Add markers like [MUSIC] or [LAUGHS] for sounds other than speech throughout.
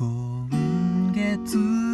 今月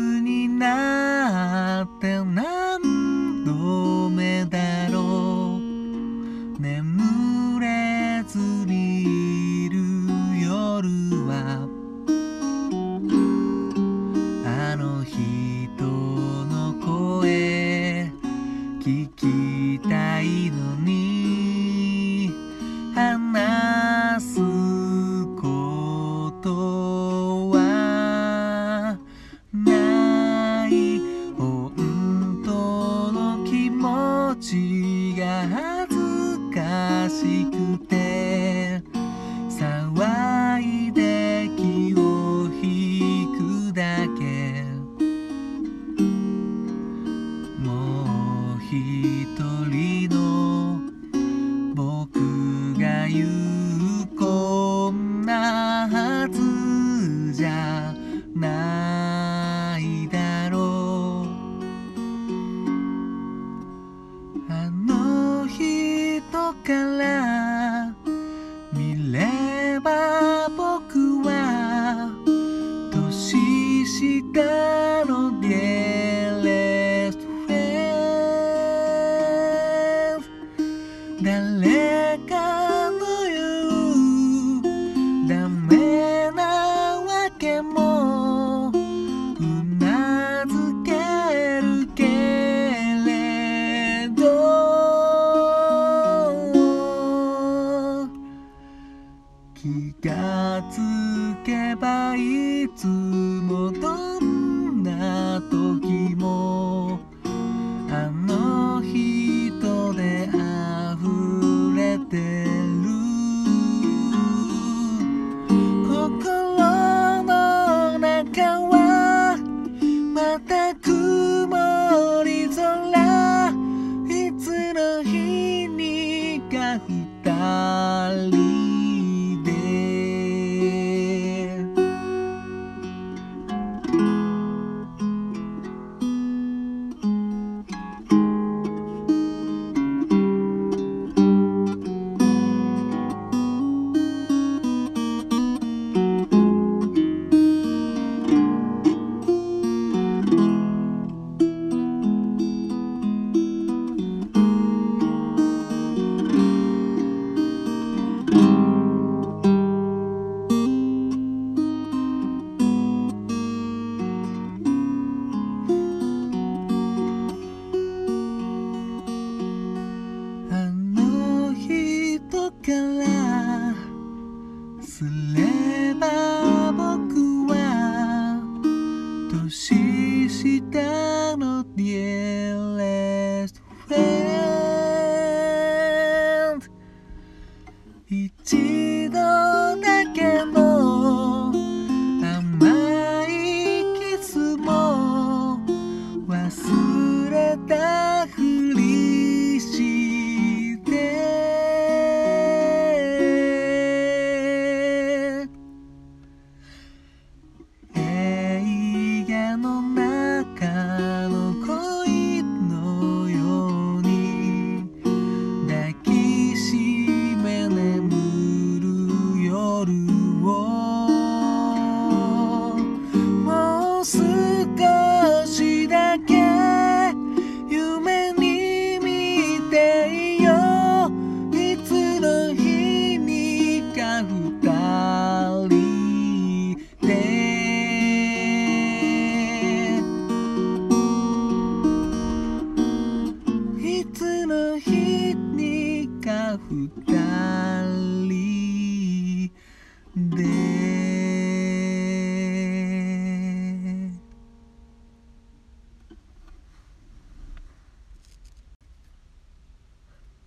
get more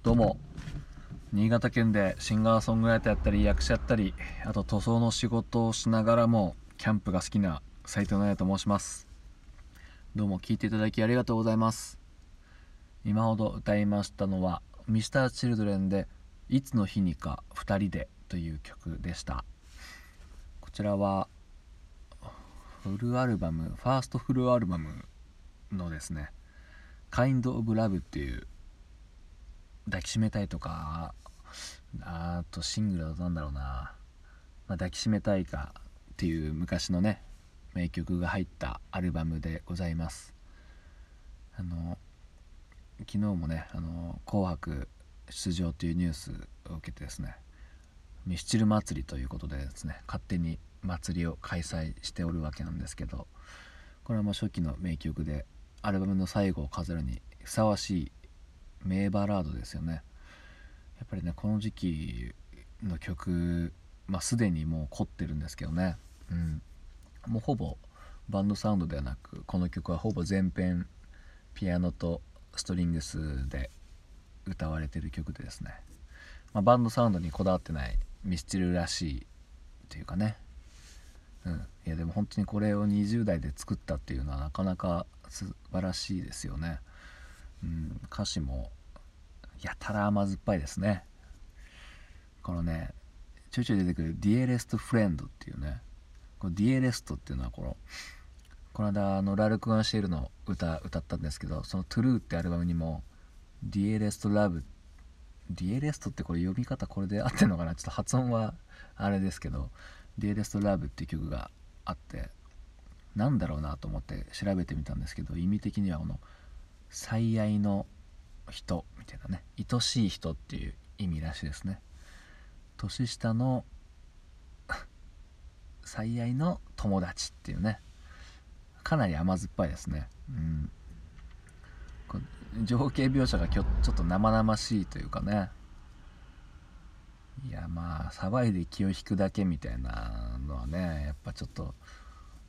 どうも。新潟県でシンガーソングライターやったり役者やったりあと塗装の仕事をしながらもキャンプが好きな斉藤奈也と申します。どうも聞いていただきありがとうございます。今ほど歌いましたのは Mr.Children で「いつの日にか2人で」という曲でした。こちらはフルアルバムファーストフルアルバムのですね「Kind of Love」っていう抱きしめたいとかあとシングルは何だろうな、まあ、抱きしめたいかっていう昔のね名曲が入ったアルバムでございます。あの昨日もね「あの紅白」出場というニュースを受けてですねミスチル祭りということでですね勝手に祭りを開催しておるわけなんですけどこれはもう初期の名曲でアルバムの最後を飾るにふさわしい名バラードですよね。やっぱりねこの時期の曲まあすでにもう凝ってるんですけどね。うん。もうほぼバンドサウンドではなくこの曲はほぼ全編ピアノとストリングスで歌われてる曲でですね、まあ、バンドサウンドにこだわってないミスチルらしいというかね。うん。いやでも本当にこれを20代で作ったっていうのはなかなか素晴らしいですよね、うん、歌詞もやたら甘酸っぱいですね。このねちょいちょい出てくる「Dearest Friend」っていうね。この Dearest っていうのはこのこの間のラルク・アンシェルの歌歌ったんですけどその True ってアルバムにも Dearest Love Dearest ってこれ読み方これで合ってるのかな？ちょっと発音はあれですけど Dearest Love っていう曲があってなんだろうなと思って調べてみたんですけど意味的にはこの最愛の人みたいなね愛しい人っていう意味らしいですね。年下の [LAUGHS] 最愛の友達っていうね。かなり甘酸っぱいですね。うん。情景描写がきょちょっと生々しいというかね。いやまあ騒いで気を引くだけみたいなのはねやっぱちょっと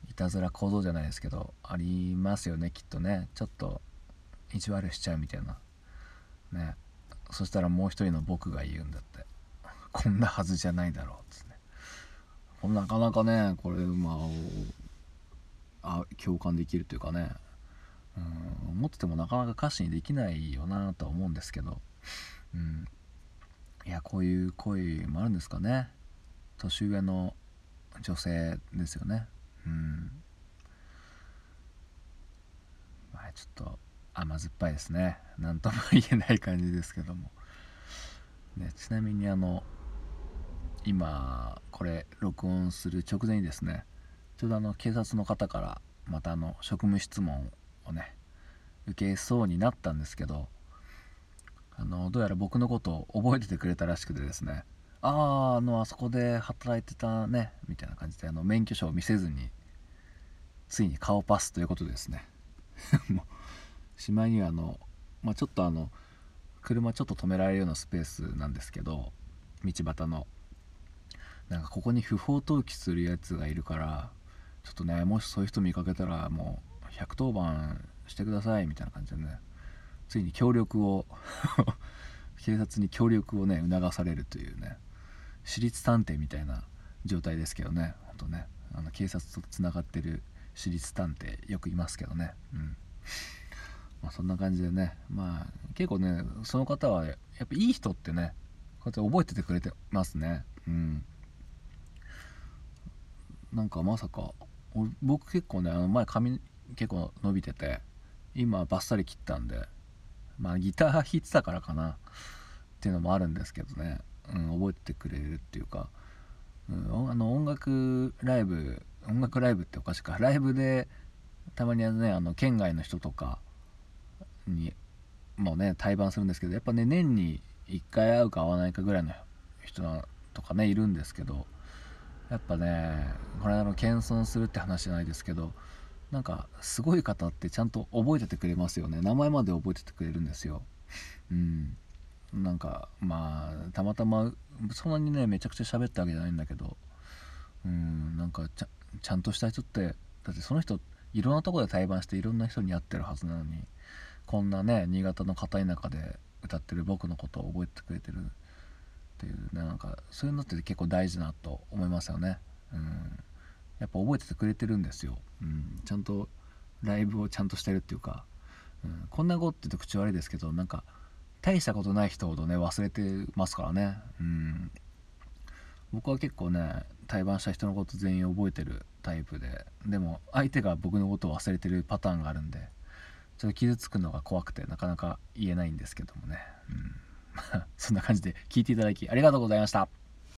いたずら行動じゃないですけどありますよねきっとね。ちょっと意地悪しちゃうみたいな。ね。そしたらもう一人の僕が言うんだって。こんなはずじゃないだろうっつって。なかなかねこれまあ共感できるというかね。うん思っててもなかなか歌詞にできないよなとは思うんですけど、うん、いやこういう恋もあるんですかね。年上の女性ですよね。うん。まあちょっと甘酸っぱいですね。何とも言えない感じですけども、ね、ちなみにあの今これ録音する直前にですねちょうどあの警察の方からまたあの職務質問をね受けそうになったんですけどあのどうやら僕のことを覚えててくれたらしくてですねあああのあそこで働いてたねみたいな感じであの免許証を見せずについに顔パスということですね。[LAUGHS] しまいにはあの、まあ、ちょっとあの車ちょっと止められるようなスペースなんですけど道端の。なんかここに不法投棄するやつがいるからちょっとねもしそういう人見かけたらもう110番してくださいみたいな感じでね。ついに協力を [LAUGHS] 警察に協力をね促されるというね。私立探偵みたいな状態ですけどねほんとね。あの警察とつながってる私立探偵よくいますけどね。うん。まあそんな感じでね。まあ結構ねその方はやっぱいい人ってねこうやって覚えててくれてますね。うん。なんかまさか僕結構ねあの前髪結構伸びてて今バッサリ切ったんでまあギター弾いてたからかなっていうのもあるんですけどね、うん、覚えてくれるっていうか、うん、あの音楽ライブ音楽ライブっておかしいか。ライブでたまにねあの県外の人とかにもね対バンするんですけどやっぱね年に1回会うか会わないかぐらいの人とかねいるんですけどやっぱねこれあの謙遜するって話じゃないですけどなんかすごい方ってちゃんと覚えててくれますよね。名前まで覚えててくれるんですよ。うん。なんかまあたまたまそんなにねめちゃくちゃ喋ったわけじゃないんだけどうんなんかちゃちゃんとした人ってだってその人いろんなとこで対バンしていろんな人に会ってるはずなのにこんなね新潟の片田舎で歌ってる僕のことを覚えてくれてるっていうねなんかそういうのって結構大事なと思いますよね。うん。やっぱ覚えててくれてるんですよ、うん、ちゃんとライブをちゃんとしてるっていうか、うん、こんなことって言うと口悪いですけどなんか大したことない人ほどね忘れてますからね、うん、僕は結構ね対バンした人のこと全員覚えてるタイプででも相手が僕のことを忘れてるパターンがあるんでちょっと傷つくのが怖くてなかなか言えないんですけどもね、うん、[LAUGHS] そんな感じで聞いていただきありがとうございました。